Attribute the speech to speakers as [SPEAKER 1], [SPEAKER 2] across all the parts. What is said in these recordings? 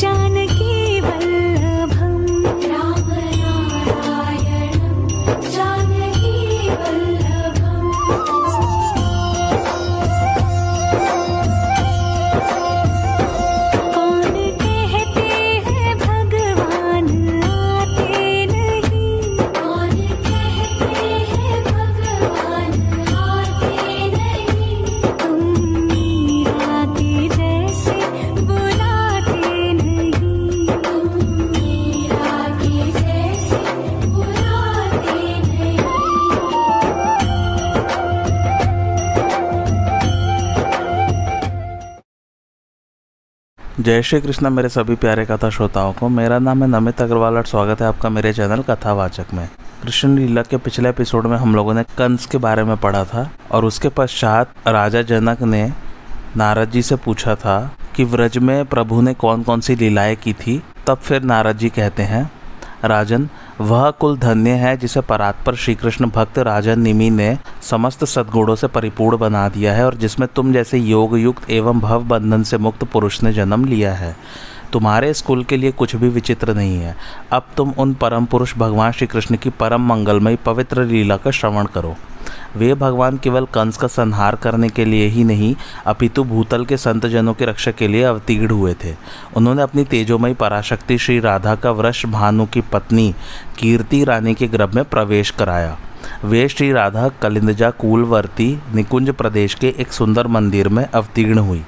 [SPEAKER 1] जाने जय श्री कृष्णा, मेरे सभी प्यारे कथा श्रोताओं को। मेरा नाम है नमित अग्रवाल और स्वागत है आपका मेरे चैनल कथावाचक में। कृष्ण लीला के पिछले एपिसोड में हम लोगों ने कंस के बारे में पढ़ा था और उसके पश्चात राजा जनक ने नारद जी से पूछा था कि व्रज में प्रभु ने कौन कौन सी लीलाएँ की थी। तब फिर नारद जी कहते हैं, राजन वह कुल धन्य है जिसे परात्पर श्री कृष्ण भक्त राजा निमि ने समस्त सद्गुणों से परिपूर्ण बना दिया है और जिसमें तुम जैसे योग युक्त एवं भव बंधन से मुक्त पुरुष ने जन्म लिया है। तुम्हारे स्कूल के लिए कुछ भी विचित्र नहीं है। अब तुम उन परम पुरुष भगवान श्री कृष्ण की परम मंगलमयी पवित्र लीला का श्रवण करो। वे भगवान केवल कंस का संहार करने के लिए ही नहीं, अपितु भूतल के संत जनों की रक्षा के लिए अवतीर्ण हुए थे। उन्होंने अपनी तेजोमयी पराशक्ति श्री राधा का वृष भानु की पत्नी, कीर्ति रानी के गर्भ में प्रवेश कराया। वे श्री राधा कलिंदजा कूलवर्ती निकुंज प्रदेश के एक सुंदर मंदिर में अवतीर्ण हुई।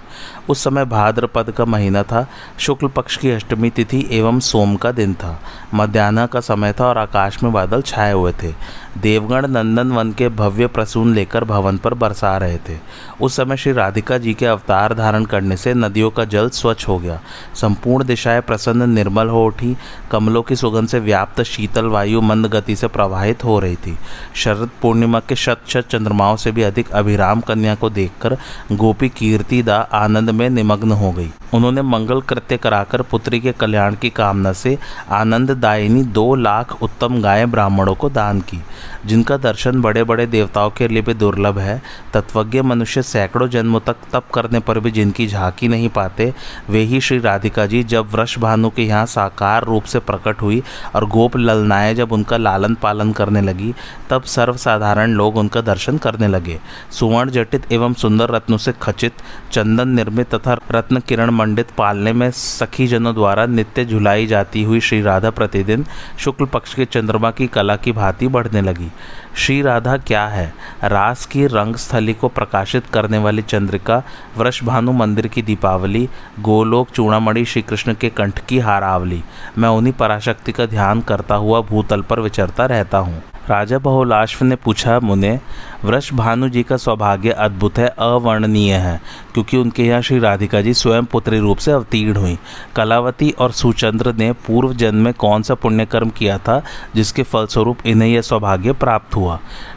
[SPEAKER 1] उस समय भाद्रपद का महीना था, शुक्ल पक्ष की अष्टमी तिथि एवं सोम का दिन था। मध्यान्ह का समय था और आकाश में बादल छाए हुए थे। देवगण नंदन वन के भव्य प्रसून लेकर भवन पर बरसा रहे थे। उस समय श्री राधिका जी के अवतार धारण करने से नदियों का जल स्वच्छ हो गया। संपूर्ण दिशाएँ प्रसन्न निर्मल हो उठी। कमलों की सुगंध से व्याप्त शीतल वायु मंद गति से प्रवाहित हो रही थी। शरद पूर्णिमा के शत शत चंद्रमाओं से भी अधिक अभिराम कन्या को देखकर गोपी कीर्तिदा आनंद में निमग्न हो गई। उन्होंने मंगल कृत्य कराकर पुत्री के कल्याण की कामना से आनंददायिनी दो लाख उत्तम गाय ब्राह्मणों को दान की, जिनका दर्शन बड़े बड़े देवताओं के लिए भी दुर्लभ है। तत्वज्ञ मनुष्य सैकड़ों जन्मों तक तप करने पर भी जिनकी झांकी नहीं पाते, वे ही श्री राधिका जी जब वृष भानु के यहाँ साकार रूप से प्रकट हुई और गोप ललनाएँ जब उनका लालन पालन करने लगी, तब सर्वसाधारण लोग उनका दर्शन करने लगे। सुवर्ण जटित एवं सुंदर रत्नों से खचित चंदन निर्मित तथा रत्न किरण मंडित पालने में सखी जनों द्वारा नित्य झुलाई जाती हुई श्री राधा प्रतिदिन शुक्ल पक्ष के चंद्रमा की कला की भांति बढ़ने लगी। श्री राधा क्या है? रास की रंगस्थली को प्रकाशित करने वाली चंद्रिका, वृषभानु मंदिर की दीपावली, गोलोक चूड़ामणि श्री कृष्ण के कंठ की हारावली। मैं उन्हीं पराशक्ति का ध्यान करता हुआ भूतल पर विचरता रहता हूँ। राजा बहुलाश्व ने पूछा मुने वृष भानु जी का सौभाग्य अद्भुत है, अवर्णनीय है, क्योंकि उनके यहाँ श्री राधिका जी स्वयं पुत्री रूप से अवतीर्ण हुई। कलावती और सुचंद्र ने पूर्व जन्म में कौन सा पुण्यकर्म किया था, जिसके फलस्वरूप इन्हें यह सौभाग्य प्राप्त हुआ?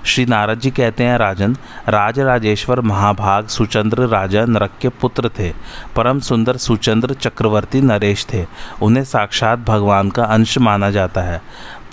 [SPEAKER 1] श्री नारद जी कहते हैं, राजन राज राजेश्वर महाभाग सुचंद्र राजा नरक के पुत्र थे। परम सुंदर सुचंद्र चक्रवर्ती नरेश थे। उन्हें साक्षात भगवान का अंश माना जाता है।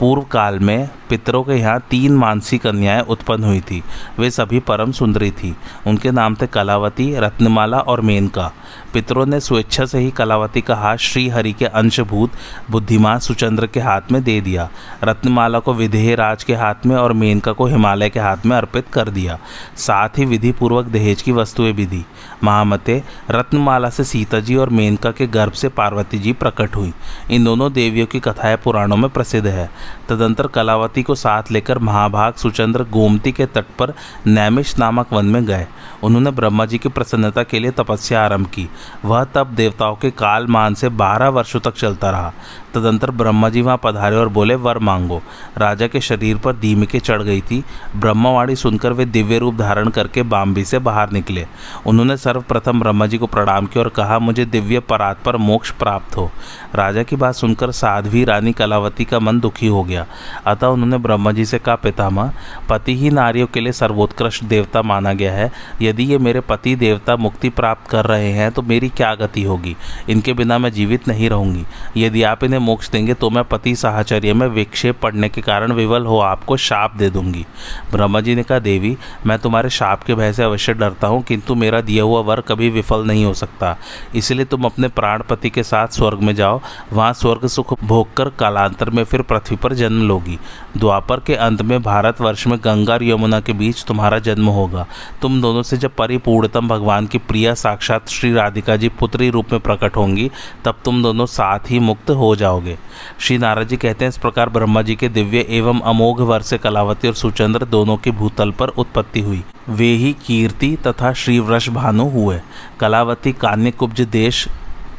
[SPEAKER 1] पूर्व काल में पितरों के यहाँ तीन मानसी कन्याएँ उत्पन्न हुई थी। वे सभी परम सुंदरी थी। उनके नाम थे कलावती, रत्नमाला और मेनका। पितरों ने स्वेच्छा से ही कलावती का हाथ श्रीहरि के अंशभूत, बुद्धिमान सुचंद्र के हाथ में दे दिया। रत्नमाला को विधेय राज के हाथ में और मेनका को हिमालय के हाथ में अर्पित कर दिया। साथ ही विधि पूर्वक दहेज की वस्तुएँ भी दी। महामते, रत्नमाला से सीता जी और मेनका के गर्भ से पार्वती जी प्रकट हुई। इन दोनों देवियों की कथाएँ पुराणों में प्रसिद्ध है। तदंतर कलावती को साथ लेकर महाभाग सुचंद्र गोमती के तट पर नैमिष नामक वन में गए। उन्होंने ब्रह्मा जी की प्रसन्नता के लिए तपस्या आरंभ की। वह तप देवताओं के काल मान से बारह वर्षों तक चलता रहा। तदंतर ब्रह्मा जी वहाँ पधारे और बोले, वर मांगो। राजा के शरीर पर धीमिके चढ़ गई थी। ब्रह्मावाणी सुनकर वे दिव्य रूप धारण करके बाम्बी से बाहर निकले। उन्होंने सर्वप्रथम ब्रह्मा जी को प्रणाम किया और कहा, मुझे दिव्य परात पर मोक्ष प्राप्त हो। राजा की बात सुनकर साध्वी रानी कलावती का मन दुखी हो गया। अतः उन्होंने ब्रह्मा जी से कहा, पितामह, पति ही नारियों के लिए सर्वोत्कृष्ट देवता माना गया है। यदि ये मेरे पति देवता मुक्ति प्राप्त कर रहे हैं तो मेरी क्या गति होगी? इनके बिना मैं जीवित नहीं रहूँगी। यदि आप इन्हें मोक्ष देंगे तो मैं पति साहचर्य में विक्षेप पड़ने के कारण विवल हो आपको शाप दे दूँगी। ब्रह्मा जी ने कहा, देवी, मैं तुम्हारे शाप के भय से अवश्य डरता हूँ, किंतु मेरा दिया हुआ वर कभी विफल नहीं हो सकता। इसलिए तुम अपने प्राणपति के साथ स्वर्ग में जाओ, वहाँ स्वर्ग सुख भोग कर कालांतर में फिर पृथ्वी पर जन्म लोगी। द्वापर के अंत में भारतवर्ष में गंगा और यमुना के बीच तुम्हारा जन्म होगा। तुम दोनों से जब परिपूर्णतम भगवान की प्रिया साक्षात श्री राधिका जी पुत्री रूप में प्रकट होंगी, तब तुम दोनों साथ ही मुक्त हो जाओगे। श्री नारद जी कहते हैं, इस प्रकार ब्रह्मा जी के दिव्य एवं अमोघ वर से कलावती और सुचंद्र दोनों के भूतल पर उत्पत्ति हुई। वे ही कीर्ति तथा श्री वृष भानु हुए। कलावती कान्य कुब्ज देश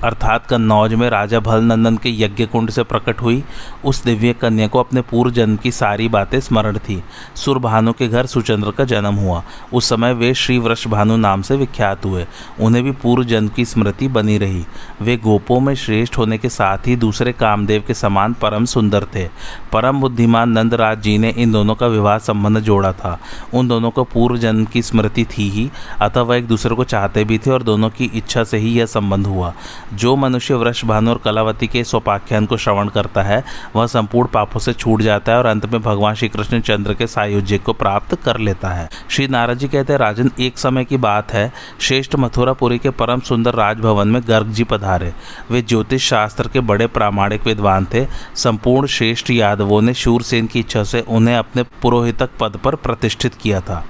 [SPEAKER 1] अर्थात कन्नौज में राजा भल नंदन के यज्ञ कुंड से प्रकट हुई। उस दिव्य कन्या को अपने पूर्व जन्म की सारी बातें स्मरण थी। सुरभानु के घर सुचंद्र का जन्म हुआ। उस समय वे श्री वृष भानु नाम से विख्यात हुए। उन्हें भी पूर्व जन्म की स्मृति बनी रही। वे गोपों में श्रेष्ठ होने के साथ ही दूसरे कामदेव के समान परम सुंदर थे। परम बुद्धिमान नंदराज जी ने इन दोनों का विवाह संबंध जोड़ा था। उन दोनों को पूर्व जन्म की स्मृति थी ही, अतः वह एक दूसरे को चाहते भी थे और दोनों की इच्छा से ही यह संबंध हुआ। जो मनुष्य वृक्ष भानु और कलावती के सोपाख्यान को श्रवण करता है, वह संपूर्ण पापों से छूट जाता है और अंत में भगवान श्री कृष्ण चंद्र के सायुज्य को प्राप्त कर लेता है। श्री नारद जी कहते हैं, राजन, एक समय की बात है। श्रेष्ठ मथुरापुरी के परम सुंदर राजभवन में गर्ग जी पधारे। वे ज्योतिष शास्त्र के बड़े प्रामाणिक विद्वान थे। संपूर्ण श्रेष्ठ यादवों ने शूरसेन की इच्छा से उन्हें अपने पुरोहितक पद पर प्रतिष्ठित किया था।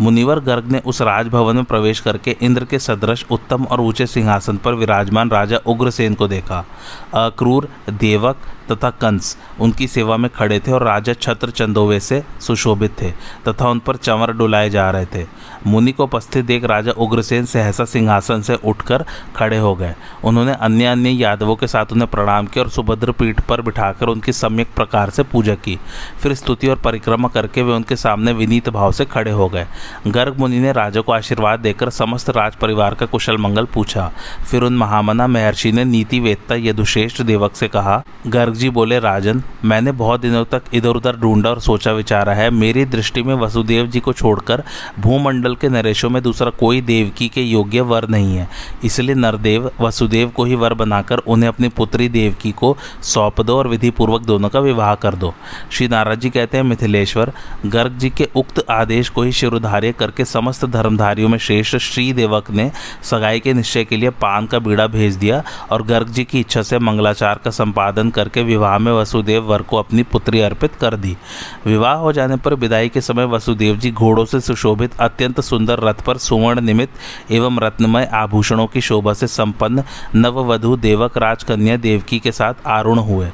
[SPEAKER 1] मुनिवर गर्ग ने उस राजभवन में प्रवेश करके इंद्र के सदृश, उत्तम और ऊँचे सिंहासन पर विराजमान राजा उग्रसेन को देखा। अक्रूर, देवक तथा कंस उनकी सेवा में खड़े थे और राजा छत्र चंदोवे से सुशोभित थे तथा उन पर चंवर डुलाए जा रहे थे। मुनि को उपस्थित देख राजा उग्रसेन सहसा सिंहासन से उठकर खड़े हो गए। उन्होंने अन्य अन्य यादवों के साथ उन्हें प्रणाम किया और सुभद्र पीठ पर बिठाकर उनकी सम्यक प्रकार से पूजा की। फिर स्तुति और परिक्रमा करके वे उनके सामने विनीत भाव से खड़े हो गए। गर्ग मुनि ने राजा को आशीर्वाद देकर समस्त राज परिवार का कुशल मंगल पूछा। फिर उन महामना महर्षि ने नीति वेदता यदुश्रेष्ठ देवक से कहा, गर्ग जी बोले, राजन, मैंने बहुत दिनों तक इधर उधर ढूंढा और सोचा विचारा है। मेरी दृष्टि में वसुदेव जी को छोड़कर भूमंडल के नरेशों में दूसरा कोई देवकी के योग्य वर नहीं है। इसलिए नरदेव, वसुदेव को ही वर बनाकर उन्हें अपनी पुत्री देवकी को सौंप दो और विधि पूर्वक दोनों का विवाह कर दो। श्री नारद जी कहते हैं, मिथिलेश्वर, गर्ग जी के उक्त आदेश को ही शिरोधार्य करके समस्त धर्मधारियों में श्रेष्ठ श्री देवक ने सगाई के निश्चय के लिए पान का बीड़ा भेज दिया और गर्ग जी की इच्छा से मंगलाचार का संपादन करके विवाह में वसुदेव वर को अपनी पुत्री अर्पित कर दी। विवाह हो जाने पर विदाई के समय वसुदेव जी घोड़ों से सुशोभित अत्यंत सुंदर रथ पर सुवर्ण निमित्त एवं रत्नमय आभूषणों की शोभा से संपन्न नववधु देवक राजकन्या देवकी के साथ आरूढ़ हुए।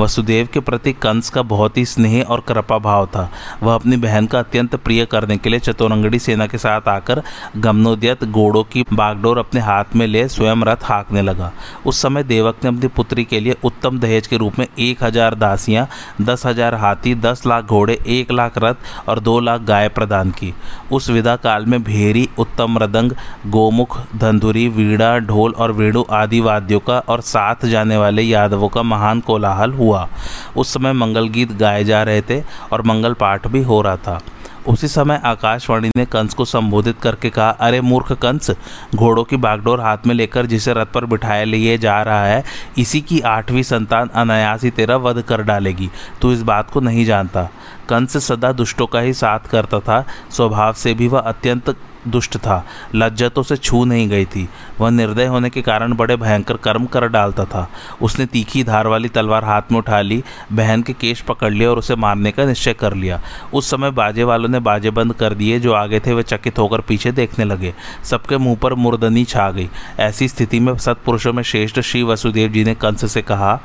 [SPEAKER 1] वसुदेव के प्रति कंस का बहुत ही स्नेह और कृपा भाव था। वह अपनी बहन का अत्यंत प्रिय करने के लिए चतुरंगड़ी सेना के साथ आकर गमनोद्यत घोड़ों की बागडोर अपने हाथ में ले स्वयं रथ हाँकने लगा। उस समय देवक ने अपनी पुत्री के लिए उत्तम दहेज के रूप में एक हज़ार दासियाँ, दस हज़ार हाथी, दस लाख घोड़े, एक लाख रथ और दो लाख गाय प्रदान की। उस विदा काल में भेरी, उत्तम मृदंग, गोमुख, धंधुरी वीड़ा ढोल और वेणु आदि वाद्यों का और साथ जाने वाले यादवों का महान कोलाहल हुआ। उस समय मंगल गीत गाए जा रहे थे और मंगल पाठ भी हो रहा था। उसी समय आकाशवाणी ने कंस को संबोधित करके कहा, अरे मूर्ख कंस, घोड़ों की बागडोर हाथ में लेकर जिसे रथ पर बिठाए लिए जा रहा है, इसी की आठवीं संतान अनायास ही तेरा वध कर डालेगी। तू इस बात को नहीं जानता। कंस सदा दुष्टों का ही साथ करता था। स्वभाव से भी वह अत्यंत दुष्ट था। लज्जा तो उसे छू नहीं गई थी। वह निर्दय होने के कारण बड़े भयंकर कर्म कर डालता था। उसने तीखी धार वाली तलवार हाथ में उठा ली, बहन के केश पकड़ लिया और उसे मारने का निश्चय कर लिया। उस समय बाजे वालों ने बाजे बंद कर दिए, जो आगे थे वे चकित होकर पीछे देखने लगे। सबके मुँह पर मुर्दनी छा गई। ऐसी स्थिति में सत्पुरुषों में श्रेष्ठ श्री वसुदेव जी ने कंस से कहा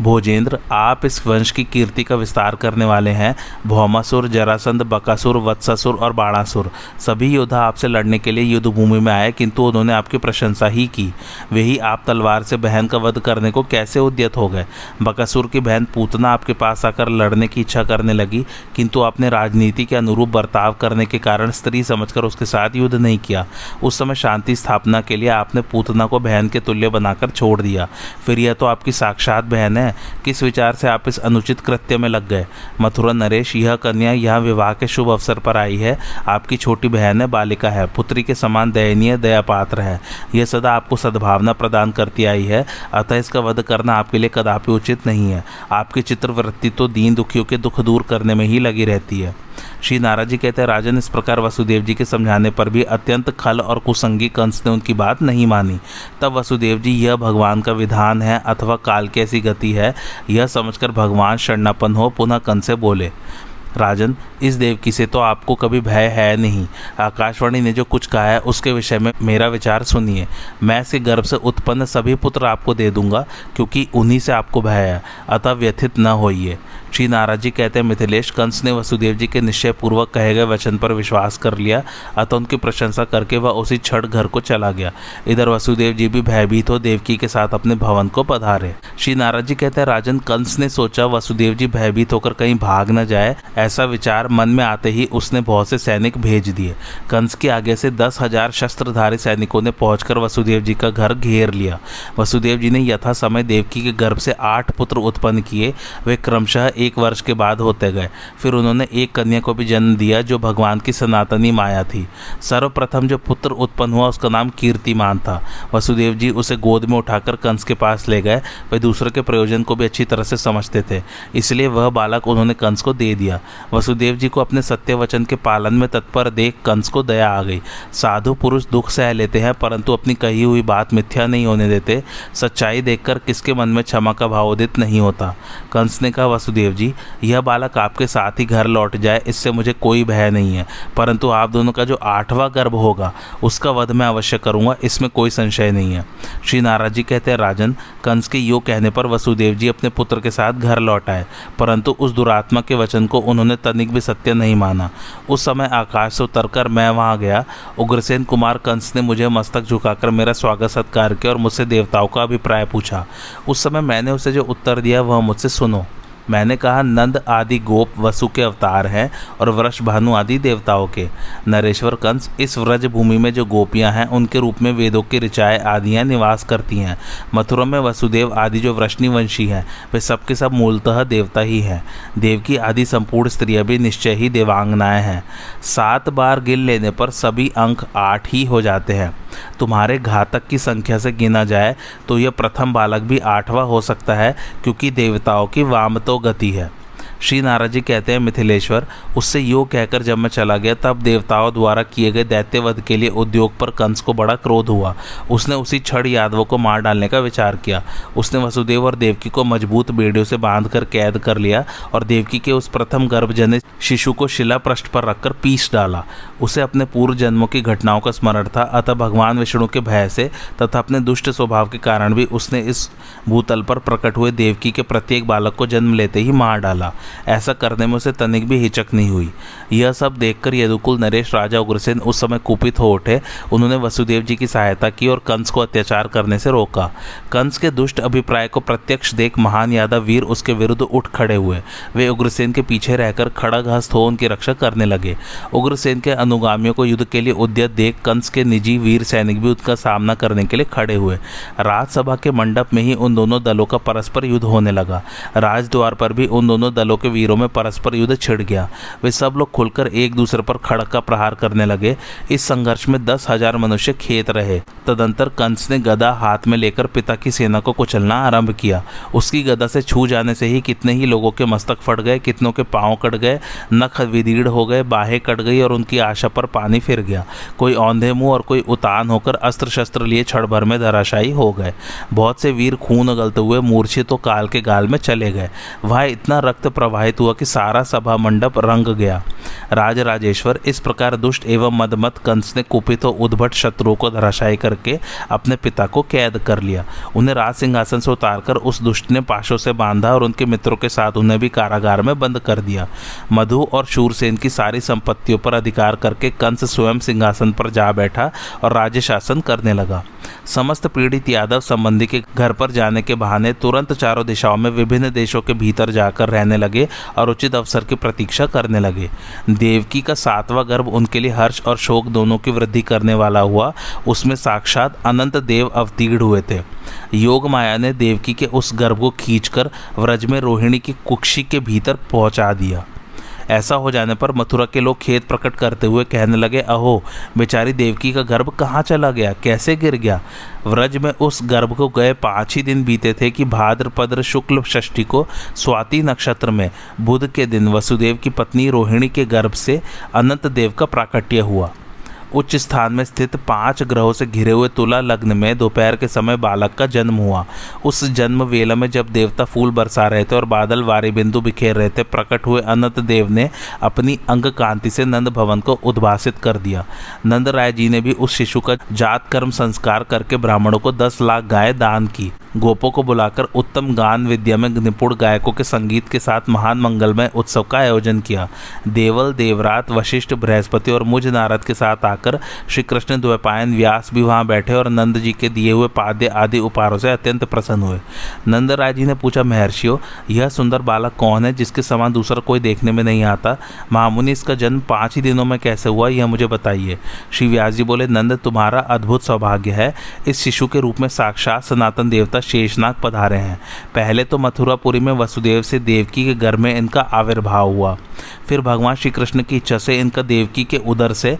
[SPEAKER 1] भोजेंद्र, आप इस वंश की कीर्ति का विस्तार करने वाले हैं। भौमासुर, जरासंध, बकासुर, वत्सासुर और बाणासुर। सभी योद्धा आपसे लड़ने के लिए युद्ध भूमि में आए, किंतु उन्होंने आपकी प्रशंसा ही की। वे ही आप तलवार से बहन का वध करने को कैसे उद्यत हो गए? बकासुर की बहन पूतना आपके पास आकर लड़ने की इच्छा करने लगी, किंतु आपने राजनीति के अनुरूप बर्ताव करने के कारण स्त्री समझकर उसके साथ युद्ध नहीं किया। उस समय शांति स्थापना के लिए आपने पूतना को बहन के तुल्य बनाकर छोड़ दिया। फिर यह तो आपकी साक्षात बहन है। किस विचार से आप इस अनुचित कृत्य में लग गए? मथुरा नरेश, यह कन्या यहाँ विवाह के शुभ अवसर पर आई है। आपकी छोटी बहन है, बालिका है। पुत्री के समान दयनीय दया पात्र है। यह सदा आपको सद्भावना प्रदान करती आई है। अतः इसका वध करना आपके लिए कदापि उचित नहीं है। आपकी चित्रवृत्ति तो दीन दुखियों के दुख दूर करने में ही लगी रहती है। श्री नाराज़ जी कहते हैं, राजन, इस प्रकार वसुदेव जी के समझाने पर भी अत्यंत खल और कुसंगी कंस ने उनकी बात नहीं मानी। तब वसुदेव जी, यह भगवान का विधान है अथवा काल की ऐसी गति है, यह समझकर भगवान शरणापन हो, पुनः कंस से बोले, राजन, इस देवकी से तो आपको कभी भय है नहीं। आकाशवाणी ने जो कुछ कहा है, उसके विषय में मेरा विचार सुनिए। मैं इसके गर्भ से उत्पन्न सभी पुत्र आपको दे दूँगा, क्योंकि उन्हीं से आपको भय है। अतः व्यथित न होइए। श्री नाराज़ जी कहते हैं, मिथिलेश कंस ने वसुदेव जी के निश्चय पूर्वक कहे गए वचन पर विश्वास कर लिया, अतः उनकी प्रशंसा करके वह उसी क्षण घर को चला गया। इधर वसुदेव जी भी भयभीत हो देवकी के साथ अपने भवन को पधारे। श्री नारद जी कहते हैं, राजन कंस ने सोचा वसुदेव जी भयभीत होकर कहीं भाग न जाए, ऐसा विचार मन में आते ही उसने बहुत से सैनिक भेज दिए। कंस के आगे से दस हज़ार शस्त्रधारी सैनिकों ने पहुंचकर वसुदेव जी का घर घेर लिया। वसुदेव जी ने यथा समय देवकी के गर्भ से आठ पुत्र उत्पन्न किए। वे क्रमशः एक वर्ष के बाद होते गए। फिर उन्होंने एक कन्या को भी जन्म दिया जो भगवान की सनातनी माया थी। सर्वप्रथम जो पुत्र उत्पन्न हुआ, उसका नाम कीर्तिमान था। वसुदेव जी उसे गोद में उठाकर कंस के पास ले गए। वे दूसरे के प्रयोजन को भी अच्छी तरह से समझते थे। इसलिए वह बालक उन्होंने कंस को दे दिया। वसुदेव जी को अपने सत्य वचन के पालन में तत्पर देख कंस को दया आ गई। साधु पुरुष दुख सह लेते हैं, परंतु अपनी कही हुई बात मिथ्या नहीं होने देते। सच्चाई देखकर किसके मन में क्षमा का भाव उदित नहीं होता। कंस ने कहा, वसुदेव जी, यह बालक आपके साथ ही घर लौट जाए, इससे मुझे कोई भय नहीं है। परंतु आप दोनों का जो आठवां गर्भ होगा, उसका वध मैं अवश्य करूँगा, इसमें कोई संशय नहीं है। श्री नाराज़ जी कहते हैं, राजन, कंस के यो कहने पर वसुदेव जी अपने पुत्र के साथ घर लौट आए, परंतु उस दुरात्मा के वचन को उन्होंने तनिक भी सत्य नहीं माना। उस समय आकाश से उतरकर मैं वहाँ गया, उग्रसेन कुमार कंस ने मुझे मस्तक झुकाकर मेरा स्वागत सत्कार किया और मुझसे देवताओं का अभिप्राय पूछा। उस समय मैंने उसे जो उत्तर दिया, वह मुझसे सुनो। मैंने कहा, नंद आदि गोप वसु के अवतार हैं और वृष भानु आदि देवताओं के। नरेश्वर कंस इस व्रज भूमि में जो गोपियाँ हैं, उनके रूप में वेदों की ऋचाएँ आदियाँ निवास करती हैं। मथुरा में वसुदेव आदि जो वृष्णि वंशी हैं, वे सबके सब मूलतः देवता ही हैं। देव की आदि संपूर्ण स्त्रियाँ भी निश्चय ही देवांगनाएँ हैं। सात बार गिन लेने पर सभी अंक आठ ही हो जाते हैं। तुम्हारे घातक की संख्या से गिना जाए तो यह प्रथम बालक भी आठवां हो सकता है, क्योंकि देवताओं की वामतो गति है। श्री नाराज़ जी कहते हैं, मिथिलेश्वर, उससे यो कहकर जब मैं चला गया, तब देवताओं द्वारा किए गए दैत्यवध के लिए उद्योग पर कंस को बड़ा क्रोध हुआ। उसने उसी क्षण यादवों को मार डालने का विचार किया। उसने वसुदेव और देवकी को मज़बूत बेड़ियों से बांधकर कैद कर लिया और देवकी के उस प्रथम गर्भजनित शिशु को शिला पृष्ठ पर रखकर पीस डाला। उसे अपने पूर्व जन्मों की घटनाओं का स्मरण था, अतः भगवान विष्णु के भय से तथा अपने दुष्ट स्वभाव के कारण भी उसने इस भूतल पर प्रकट हुए देवकी के प्रत्येक बालक को जन्म लेते ही मार डाला। ऐसा करने में उसे तनिक भी हिचक नहीं हुई। यह सब देखकर यदुकुल नरेश, राजा उग्रसेन उस समय कुपित हो उठे। उन्होंने वसुदेव जी की सहायता की और कंस को अत्याचार करने से रोका। कंस के दुष्ट अभिप्राय को प्रत्यक्ष देख महान यादव वीर उसके विरुद्ध उठ खड़े हुए। वे उग्रसेन के पीछे रहकर खड़गहस्त हो उनकी रक्षा करने लगे। उग्रसेन के अनुगामियों को युद्ध के लिए उद्यत देख कंस के निजी वीर सैनिक भी उसका सामना करने के लिए खड़े हुए। राजसभा के मंडप में ही उन दोनों दलों का परस्पर युद्ध होने लगा। राजद्वार पर भी उन दोनों दलों के वीरों में परस्पर युद्ध छिड़ गया। वे सब लोग खुलकर एक दूसरे पर खड़क का प्रहार करने लगे। इस संघर्ष में दस हज़ार मनुष्य खेत रहे। तदंतर कंस ने गदा हाथ में लेकर पिता की सेना को कुचलना आरंभ किया। उसकी गदा से छू जाने से ही कितने ही लोगों के मस्तक फट गए, कितनों के पाँव कट गए, नख विदीड़ हो गए, बाहें कट गई और उनकी आशा पर पानी फिर गया। कोई औंधे मुँह और कोई उतान होकर अस्त्र शस्त्र लिए क्षण भर में धराशायी हो गए। बहुत से वीर खून उगलते हुए मूर्छित तो काल के गाल में चले गए। वह इतना रक्त प्रवाहित हुआ कि सारा सभा मंडप रंग गया। राज राजेश्वर इस प्रकार दुष्ट एवं मदमत कंस ने कुपित और उद्भट शत्रुओं को धराशायी करके अपने पिता को कैद कर लिया। उन्हें राज सिंहासन से उतारकर उस दुष्ट ने पाशों से बांधा और उनके मित्रों के साथ उन्हें भी कारागार में बंद कर दिया। मधु और शूरसेन की सारी संपत्तियों पर अधिकार करके कंस स्वयं सिंहासन पर जा बैठा और राज्य शासन करने लगा। समस्त पीड़ित यादव संबंधी के घर पर जाने के बहाने तुरंत चारों दिशाओं में विभिन्न देशों के भीतर जाकर रहने लगे और उचित अवसर की प्रतीक्षा करने लगे। देवकी का सातवां गर्भ उनके लिए हर्ष और शोक दोनों की वृद्धि करने वाला हुआ। उसमें साक्षात अनंत देव अवतीर्ण हुए थे। योग माया ने देवकी के उस गर्भ को खींचकर व्रज में रोहिणी की कुक्षी के भीतर पहुँचा दिया। ऐसा हो जाने पर मथुरा के लोग खेत प्रकट करते हुए कहने लगे, अहो, बेचारी देवकी का गर्भ कहाँ चला गया? कैसे गिर गया? व्रज में उस गर्भ को गए पाँच ही दिन बीते थे कि भाद्रपद्र शुक्ल षष्ठी को स्वाति नक्षत्र में बुध के दिन वसुदेव की पत्नी रोहिणी के गर्भ से अनंत देव का प्राकट्य हुआ। उच्च स्थान में स्थित पाँच ग्रहों से घिरे हुए तुला लग्न में दोपहर के समय बालक का जन्म हुआ। उस जन्म वेला में जब देवता फूल बरसा रहे थे और बादल वारी बिंदु बिखेर रहे थे, प्रकट हुए अनंत देव ने अपनी अंग कांति से नंद भवन को उद्भाषित कर दिया। नंद राय जी ने भी उस शिशु का जात कर्म संस्कार करके ब्राह्मणों को दस लाख गाय दान की। गोपों को बुलाकर उत्तम गान विद्या में निपुण गायकों के संगीत के साथ महान मंगलमय उत्सव का आयोजन किया। देवल, देवरात, वशिष्ठ, बृहस्पति और मुझ नारद के साथ आकर श्री कृष्ण द्वैपायन व्यास भी वहाँ बैठे और नंद जी के दिए हुए पाद्य आदि उपहारों से अत्यंत प्रसन्न हुए। नंद राय जी ने पूछा, महर्षियों, यह सुंदर बालक कौन है जिसके समान दूसरा कोई देखने में नहीं आता? महामुनि, इसका जन्म पाँच ही दिनों में कैसे हुआ, यह मुझे बताइए। श्री व्यास जी बोले, नंद, तुम्हारा अद्भुत सौभाग्य है। इस शिशु के रूप में साक्षात सनातन देवता शेषनाग पधारे हैं। पहले तो मथुरापुरी में वसुदेव से देवकी के घर में इनका आविर्भाव हुआ। फिर भगवान श्री कृष्ण की इच्छा से इनका देवकी के उदर से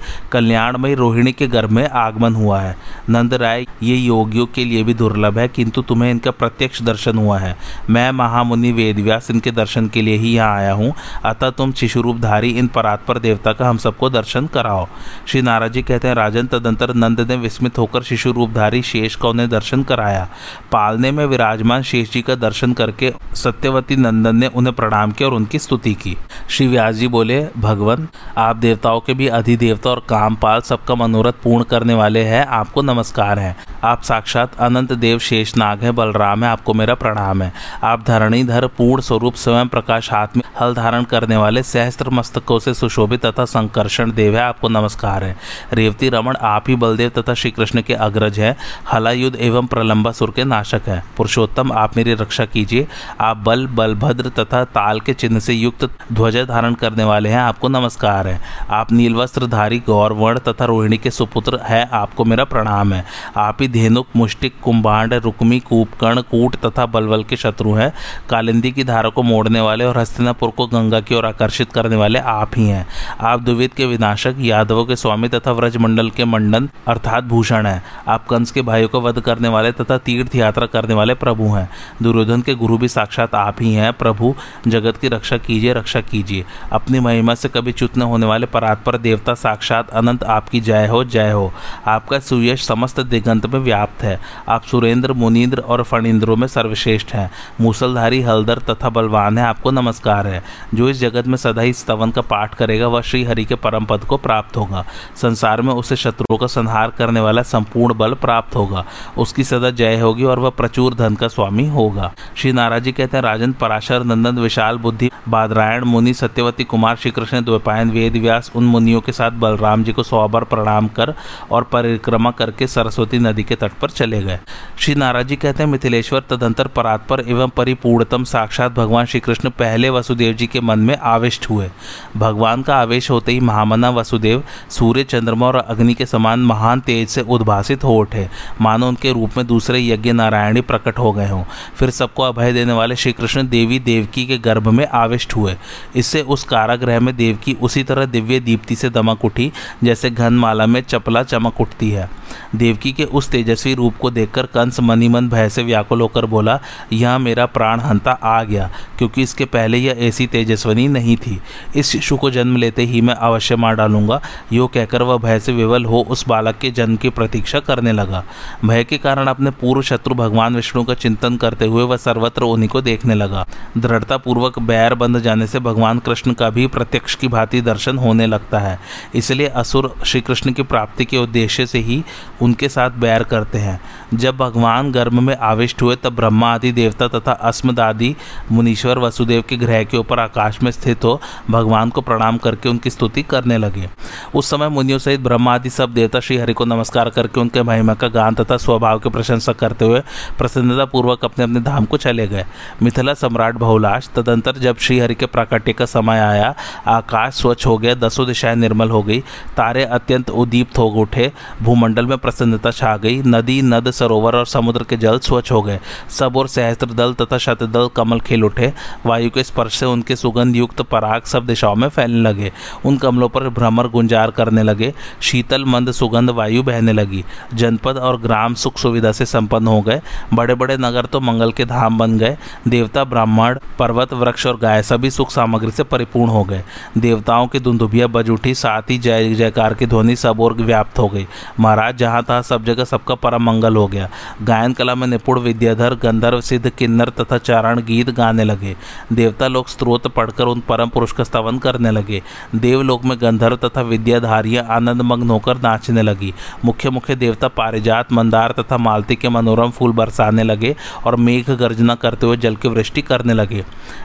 [SPEAKER 1] कल्याणमयी रोहिणी के घर में आगमन हुआ है। नंद राय, ये योगियों के लिए भी दुर्लभ है, किंतु तुम्हें इनका प्रत्यक्ष दर्शन हुआ है। मैं महामुनि वेदव्यास इनके दर्शन के लिए ही यहाँ आया हूँ। अतः तुम शिशुरूपधारी इन परात्पर देवता का हम सबको दर्शन कराओ। श्री नाराज़ जी कहते हैं, राजन, तदंतर नंद ने विस्मित होकर शिशु रूपधारी शेष का उन्हें दर्शन कराया। पालने में विराजमान शेष जी का दर्शन करके सत्यवती नंदन ने उन्हें प्रणाम किया और उनकी स्तुति की। श्री व्यास जी बोले, भगवान, आप देवताओं के भी अधिदेवता और कामपाल सबका मनोरथ पूर्ण करने वाले हैं, आपको नमस्कार है। आप साक्षात अनंत देव शेषनाग है, बलराम है, आपको मेरा प्रणाम है। आप धरणीधर पूर्ण स्वरूप स्वयं प्रकाश हाथ में हल धारण करने वाले सहस्त्र मस्तकों से सुशोभित तथा संकर्षण देव है, आपको नमस्कार है। रेवती रमण आप ही बलदेव तथा श्री कृष्ण के अग्रज है, हलायुद्ध एवं प्रलंबासुर के नाशक है। पुरुषोत्तम, आप मेरी रक्षा कीजिए। आप बल, बलभद्र तथा ताल के चिन्ह से युक्त ध्वज धारण करने वाले हैं, आपको नमस्कार है। आप नीलवस्त्रधारी गौरवर्ण तथा रोहिणी के सुपुत्र है, आपको मेरा प्रणाम है। आप ही धेनुक, मुष्टिक, कुंभांड, रुक्मी, कूपकर्ण, कूट तथा बलवल के शत्रु हैं। कालिंदी की धारा को मोड़ने वाले और हस्तिनापुर को गंगा की ओर आकर्षित करने वाले आप ही हैं। आप द्विविद के विनाशक, यादवों के स्वामी तथा व्रजमंडल के मंडन, अर्थात भूषण है। आप कंस के भाइयों को वध करने वाले तथा तीर्थ यात्रा करने वाले प्रभु हैं। दुर्योधन के गुरु भी साक्षात आप ही हैं। प्रभु, जगत की रक्षा कीजिए रक्षा कीजिए। अपनी महिमा से कभी च्युत न होने वाले परात्पर देवता साक्षात अनंत आपकी जय हो जय हो। आपका सुयश समस्त दिगंत में व्याप्त है। आप सुरेंद्र मुनीन्द्र और फणिंद्रों में सर्वश्रेष्ठ हैं। मूसलधारी, हलदर तथा बलवान है, आपको नमस्कार है। जो इस जगत में सदा ही स्तवन का पाठ करेगा, वह श्री हरि के परम पद को प्राप्त होगा। संसार में उसे शत्रुओं का संहार करने वाला संपूर्ण बल प्राप्त होगा। उसकी सदा जय होगी और वह प्रचुर धन का स्वामी होगा। श्री नाराज़ जी कहते हैं, राजन, पराशर, नंदन, विशाल, बुद्धि, बादरायण, मुनि, सत्यवती कुमार श्री कृष्ण द्वैपायन, वेद, व्यास, उन मुनियों के साथ बलराम जी को सौ बार प्रणाम कर और परिक्रमा करके सरस्वती नदी के तट पर चले गए। श्री नाराज़ जी कहते हैं, मिथिलेश्वर तदंतर परात्पर एवं परिपूर्णतम साक्षात भगवान श्री कृष्ण पहले वसुदेव जी के मन में आविष्ट हुए। भगवान का आवेश होते ही महामना वसुदेव सूर्य, चंद्रमा और अग्नि के समान महान तेज से उद्भासित हो उठे। मानो उनके रूप में दूसरे यज्ञ नारायणी प्रकट हो गए हों। फिर सबको अभय देने वाले श्री कृष्ण देवी देवकी के गर्भ में आविष्ट हुए। इससे उस कारागृह में देवकी उसी तरह दिव्य दीप्ति से दमक उठी, जैसे घनमाला में चपला चमक उठती है। देवकी के उस तेजस्वी रूप को देखकर कंस मनीमन भय से व्याकुल होकर बोला, यह मेरा प्राण हंता आ गया, क्योंकि इसके पहले यह ऐसी तेजस्वनी नहीं थी। इस शिशु को जन्म लेते ही मैं अवश्य मार डालूँगा। यो कहकर वह भय से विवल हो उस बालक के जन्म की प्रतीक्षा करने लगा। भय के कारण अपने पूर्व शत्रु भगवान विष्णु का चिंतन करते हुए वह सर्वत्र उन्हीं को देखने लगा। दृढ़ता पूर्वक बैर बंध जाने से भगवान कृष्ण का भी प्रत्यक्ष की भांति दर्शन होने लगता है। इसलिए असुर श्री कृष्ण की प्राप्ति के उद्देश्य से ही उनके साथ बैर करते हैं। जब भगवान गर्भ में आविष्ट हुए, तब ब्रह्मा आदि देवता तथा अस्मद आदि मुनीश्वर वसुदेव के ग्रह के ऊपर आकाश में स्थित हो, भगवान को प्रणाम करके उनकी स्तुति करने लगे। उस समय मुनियों सहित ब्रह्मा आदि सब देवता श्री हरि को नमस्कार करके उनके महिमा का गान तथा स्वभाव की प्रशंसा करते हुए प्रसन्नता पूर्वक अपने अपने धाम को चले गए। मिथिला सम्राट बहुलाश तदंतर जब श्री हरि के प्राकट्य का समय आया, आकाश स्वच्छ हो गया, दसों दिशाएँ निर्मल हो गई, तारे अत्यंत उदीप्त हो उठे, भूमंडल में प्रसन्नता छा गई, नदी, नद सरोवर और समुद्र के जल स्वच्छ हो गए। सब और सहस्त्र दल तथा शतदल कमल खिल उठे। वायु के स्पर्श से उनके सुगंध युक्त पराग सब दिशाओं में फैलने लगे। उन कमलों पर भ्रमर गुंजार करने लगे। शीतल मंद सुगंध वायु बहने लगी। जनपद और ग्राम सुख सुविधा से संपन्न हो गए। बड़े बड़े नगर तो मंगल के धाम बन गए। देवता ब्राह्मण, पर्वत, वृक्ष और गाय सभी सुख सामग्री से परिपूर्ण हो गए। देवताओं की दुंदुभिया बज उठी। साथ ही जय जयकार की ध्वनि सब और व्याप्त हो गई। महाराज जहाँ तहाँ सब जगह सबका परम मंगल हो गया। गायन कला में निपुण विद्याधर गंधर्व सिद्ध किन्नर तथा चारण गीत गाने लगे। देवता लोग स्त्रोत पढ़कर उन परम पुरुष का स्तवन करने लगे। देवलोक में गंधर्व तथा विद्याधारियाँ आनंद मग्न होकर नाचने लगी। मुख्य मुख्य देवता पारिजात, मंदार तथा मालती के मनोरम फूल बरसाने लगे और मेघ गर्जना करते हुए जल की वृष्टि करने लगे।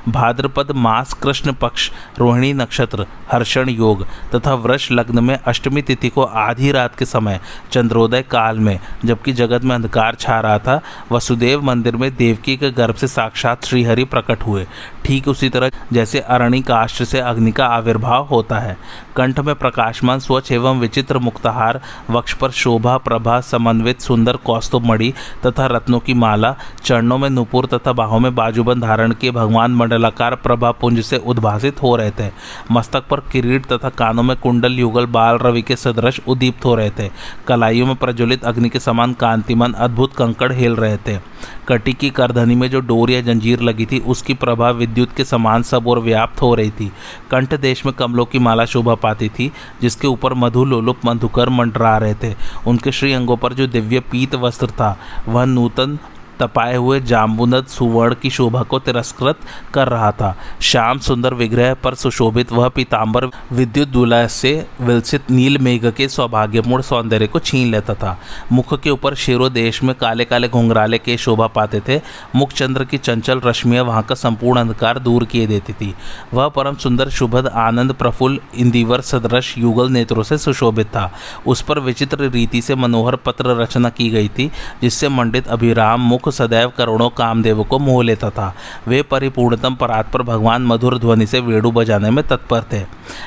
[SPEAKER 1] भाद्रपद मास, कृष्ण पक्ष, रोहिणी नक्षत्र, हर्षण योग तथा वृष लग्न में अष्टमी तिथि को आधी रात के समय, चंद्रोदय काल में, जबकि जगत में अंधकार छा रहा था। वसुदेव मंदिर में देवकी के गर्भ से साक्षात श्रीहरि प्रकट हुए। ठीक उसी तरह जैसे अरणि काष्ठ से अग्नि का आविर्भाव होता है। कंठ में प्रकाशमान स्वच्छ एवं विचित्र मुक्तहार, वक्ष पर शोभा, प्रभा, समन्वित, सुंदर कौस्तुभ मणि तथा रत्नों की माला, चरणों में नुपुर तथा बाहों में बाजूबंद धारण के भगवान मंडलाकार प्रभा पुंज से उद्भासित हो रहे थे। मस्तक पर किरीट तथा कानों में कुंडल युगल बाल रवि के सदृश उदीप्त हो रहे थे। कलाइयों में प्रज्वलित अग्नि के समान कांतिमान अद्भुत कंकड़ हेल रहे थे। कटी की करधनी में जो डोर या जंजीर लगी थी, उसकी प्रभाव विद्युत के समान सब और व्याप्त हो रही थी। कंठ देश में कमलों की माला शोभा पाती थी, जिसके ऊपर मधु लोलुप मधुकर मंडरा रहे थे। उनके श्री अंगों पर जो दिव्य पीत वस्त्र था, वह नूतन तपाए हुए जाम्बुनद सुवर्ण की शोभा को तिरस्कृत कर रहा था। श्याम सुंदर विग्रह पर सुशोभित वह पीताम्बर विद्युत दूल्हा से विलसित नील मेघ के सौभाग्यपूर्ण सौंदर्य को छीन लेता था। मुख के ऊपर शेरो देश में काले काले घुंघराले के शोभा पाते थे। मुख चंद्र की चंचल रश्मियाँ वहाँ का संपूर्ण अंधकार दूर किए देती थी। वह परम सुंदर, शुभद, आनंद, प्रफुल्ल, इंदिवर, सदृश, युगल नेत्रों से सुशोभित था। उस पर विचित्र रीति से मनोहर पत्र रचना की गई थी, जिससे मंडित अभिराम मुख सदैव करोड़ों कामदेव को मोह लेता था। वे परिपूर्णतम परात पर भगवान मधुर ध्वनि से वेणु बजाने में तत्पर थे।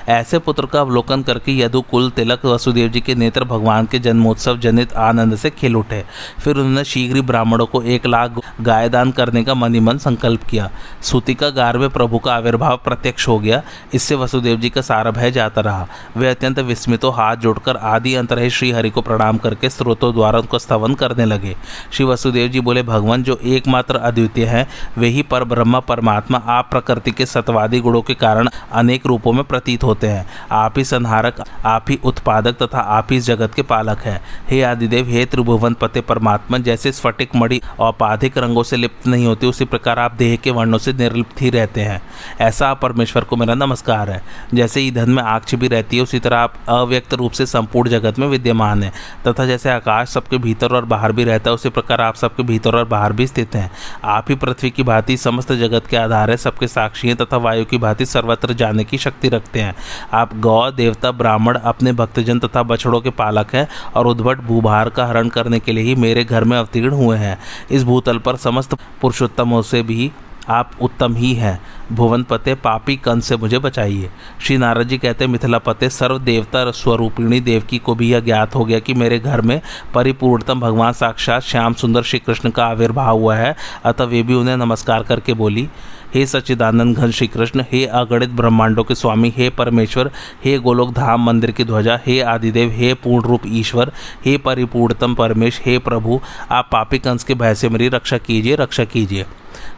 [SPEAKER 1] ऐसे पुत्र का अवलोकन करके यदु कुल तिलक वसुदेव जी के नेत्र भगवान के जन्मोत्सव जनित आनंद से खिल उठे। फिर उन्होंने शीघ्र ही ब्राह्मणों को एक लाख गाय दान करने का मनीमन संकल्प किया। सूतिका गार में प्रभु का आविर्भाव प्रत्यक्ष हो गया। इससे वसुदेव जी का सारा भय जाता रहा। वे अत्यंत विस्मितो हाथ जोड़कर आदि अंतर श्री हरि को प्रणाम करके स्रोतों द्वारा उनको स्तवन करने लगे। श्री वसुदेव जी बोले भगवान जो एकमात्र अद्वितीय है, वे ही पर ब्रह्म, परमात्मा, आप प्रकृति के सतवादी गुणों के कारण अनेक रूपों में प्रतीत होते हैं। आप ही संहारक, आप ही उत्पादक तथा आप ही जगत के पालक हैं। हे आदिदेव, हे त्रिभुवन पते परमात्मा, जैसे स्फटिक मणि औपाधिक रंगों से लिप्त नहीं होती, उसी प्रकार आप देह के वर्णों से निर्लिप्त ही रहते हैं। ऐसा आप परमेश्वर को मेरा नमस्कार है। जैसे ईंधन में आग छिपी रहती है, उसी तरह आप अव्यक्त रूप से संपूर्ण जगत में विद्यमान है। तथा जैसे आकाश सबके भीतर और बाहर भी रहता है, उसी प्रकार आप सबके भीतर और बाहर भी स्थित हैं। आप ही पृथ्वी की भांति समस्त जगत के आधार है, सबके साक्षी हैं तथा वायु की भांति सर्वत्र जाने की शक्ति रखते हैं। आप गौ, देवता, ब्राह्मण, अपने भक्तजन तथा बछड़ों के पालक हैं और उद्भट भूभार का हरण करने के लिए ही मेरे घर में अवतीर्ण हुए हैं। इस भूतल पर समस्त पुरुषोत्तमों से भी आप उत्तम ही हैं। भुवन पते पापी कंस से मुझे बचाइए। श्री नारद जी कहते, मिथिला पते सर्व देवता स्वरूपिणी देवकी को भी यह ज्ञात हो गया कि मेरे घर में परिपूर्णतम भगवान साक्षात श्याम सुंदर श्री कृष्ण का आविर्भाव हुआ है। अतः वे भी उन्हें नमस्कार करके बोली, हे सच्चिदानंद घन श्री कृष्ण, हे अगणित ब्रह्मांडों के स्वामी, हे परमेश्वर, हे गोलोक धाम मंदिर की ध्वजा, हे आदिदेव, हे पूर्ण रूप ईश्वर, हे परिपूर्णतम परमेश, हे प्रभु, आप पापी कंस के भय से मेरी रक्षा कीजिए रक्षा कीजिए।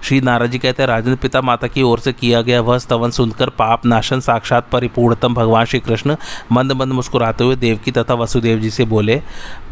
[SPEAKER 1] श्री नारद जी कहते हैं राजेंद्र पिता माता की ओर से किया गया वह स्तवन सुनकर पाप नाशन साक्षात परिपूर्णतम भगवान श्री कृष्ण मंद मंद मुस्कुराते हुए देवकी तथा वसुदेव जी से बोले,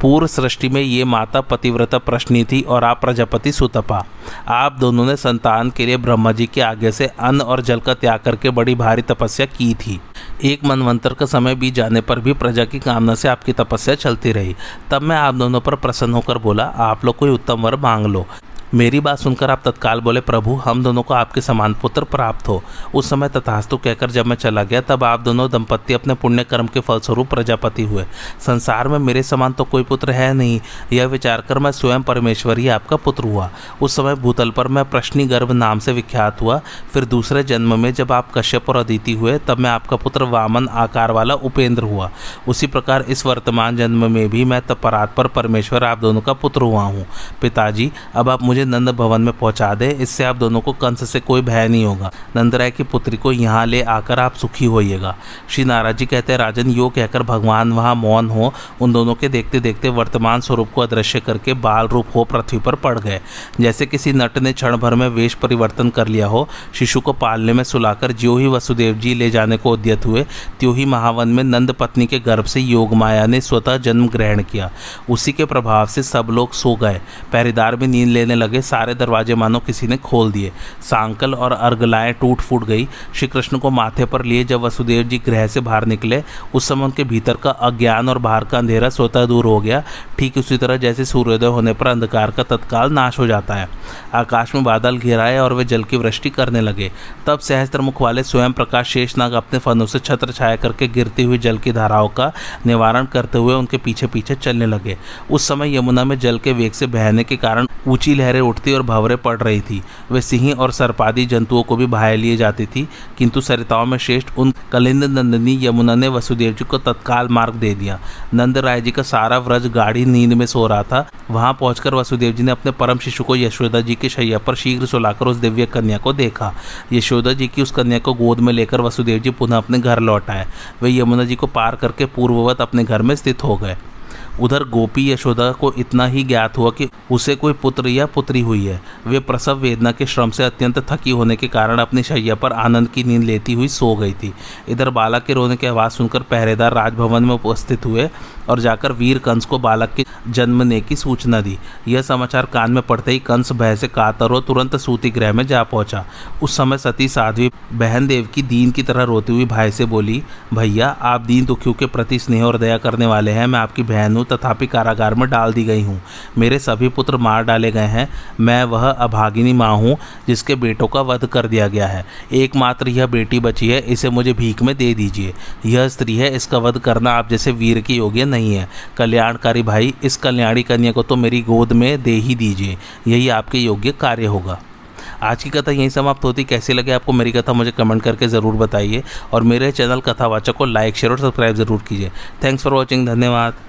[SPEAKER 1] पूर्व सृष्टि में ये माता पतिव्रता प्रश्नी थी और आप प्रजापति सुतपा। आप दोनों ने संतान के लिए ब्रह्मा जी के आगे से अन्न और जल का त्याग करके बड़ी भारी तपस्या की थी। एक मनवंतर का समय बीत जाने पर भी प्रजा की कामना से आपकी तपस्या चलती रही। तब मैं आप दोनों पर प्रसन्न होकर बोला, आप लोग कोई उत्तम वर मांग लो। मेरी बात सुनकर आप तत्काल बोले, प्रभु, हम दोनों को आपके समान पुत्र प्राप्त हो। उस समय तथास्तु कहकर जब मैं चला गया, तब आप दोनों दंपत्ति अपने पुण्य कर्म के फलस्वरूप प्रजापति हुए। संसार में मेरे समान तो कोई पुत्र है नहीं, यह विचार कर मैं स्वयं परमेश्वर ही आपका पुत्र हुआ। उस समय भूतल पर मैं प्रश्नी गर्भ नाम से विख्यात हुआ। फिर दूसरे जन्म में जब आप कश्यप और अदिति हुए, तब मैं आपका पुत्र वामन आकार वाला उपेंद्र हुआ। उसी प्रकार इस वर्तमान जन्म में भी मैं तपरात पर परमेश्वर आप दोनों का पुत्र हुआ हूँ। पिताजी, अब आप मुझे मुझे नंद भवन में पहुँचा दे, इससे आप दोनों को कंस से कोई भय नहीं होगा। नंद राय की पुत्री को यहाँ ले आकर आप सुखी होइएगा। श्री नाराज़ जी कहते हैं, राजन, यो कहकर भगवान वहाँ मौन हो। उन दोनों के देखते देखते वर्तमान स्वरूप को अदृश्य करके बाल रूप हो पृथ्वी पर पड़ गए। जैसे किसी नट ने क्षण भर में वेश परिवर्तन कर लिया हो, शिशु को पालने में सुलाकर ज्यो ही वसुदेव जी ले जाने को उद्यत हुए, त्यों ही महावन में नंद पत्नी के गर्भ से योग माया ने स्वतः जन्म ग्रहण किया। उसी के प्रभाव से सब लोग सो गए। पहरेदार भी नींद लेने लगे। लगे सारे दरवाजे मानो किसी ने खोल दिए। सांकल और अर्गलाएँ टूट फूट गई। श्री कृष्ण को माथे पर लिए जब वसुदेव जी गृह से बाहर निकले, उस समय उनके भीतर का अज्ञान और बाहर का अंधेरा स्वतः दूर हो गया। ठीक उसी तरह जैसे सूर्योदय होने पर अंधकार का तत्काल नाश हो जाता है। आकाश में बादल घिराए और वे जल की वृष्टि करने लगे। तब सहस्त्र मुख वाले स्वयं प्रकाश शेषनाग अपने फनों से छत्र छाया करके गिरती हुई जल की धाराओं का निवारण करते हुए उनके पीछे पीछे चलने लगे। उस समय यमुना में जल के वेग से बहने के कारण ऊँची लहरें उठती और भवरे पड़ रही थी। वे सिंह और सर्पादी जंतुओं को भी बहाय लिए जाती थी, किंतु सरिताओं में श्रेष्ठ उन कलिंद नंदिनी यमुना ने वसुदेव जी को तत्काल मार्ग दे दिया। नंद राय जी का सारा व्रज गाढ़ी नींद में सो रहा था। वहाँ पहुंचकर वसुदेव जी ने अपने परम शिशु को यशोदा जी के शैया पर शीघ्र सुलाकर उस दिव्य कन्या को देखा। यशोदा जी की उस कन्या को गोद में लेकर वसुदेव जी पुनः अपने घर लौट आए। वे यमुना जी को पार करके पूर्ववत अपने घर में स्थित हो गए। उधर गोपी यशोदा को इतना ही ज्ञात हुआ कि उसे कोई पुत्र या पुत्री हुई है। वे प्रसव वेदना के श्रम से अत्यंत थकी होने के कारण अपनी शैया पर आनंद की नींद लेती हुई सो गई थी। इधर बालक के रोने की आवाज़ सुनकर पहरेदार राजभवन में उपस्थित हुए और जाकर वीर कंस को बालक के जन्मने की सूचना दी। यह समाचार कान में पड़ते ही कंस भय से कातर हो तुरंत सूती गृह में जा पहुँचा। उस समय सती साध्वी बहन देव की दीन की तरह रोती हुई भाई से बोली, भैया, आप दीन दुखियों के प्रति स्नेह और दया करने वाले हैं, मैं आपकी बहन हूँ तथापि कारागार में डाल दी गई हूँ। मेरे सभी पुत्र मार डाले गए हैं। मैं वह अभागिनी माँ हूँ, जिसके बेटों का वध कर दिया गया है। एकमात्र यह बेटी बची है, इसे मुझे भीख में दे दीजिए। यह स्त्री है, इसका वध करना आप जैसे वीर की योग्य नहीं है। कल्याणकारी भाई, इस कल्याणी कन्या को तो मेरी गोद में दे ही दीजिए। यही आपके योग्य कार्य होगा। आज की कथा यहीं समाप्त होती। कैसी लगे आपको मेरी कथा, मुझे कमेंट करके ज़रूर बताइए। और मेरे चैनल कथावाचक को लाइक, शेयर और सब्सक्राइब ज़रूर कीजिए। थैंक्स फॉर वॉचिंग, धन्यवाद।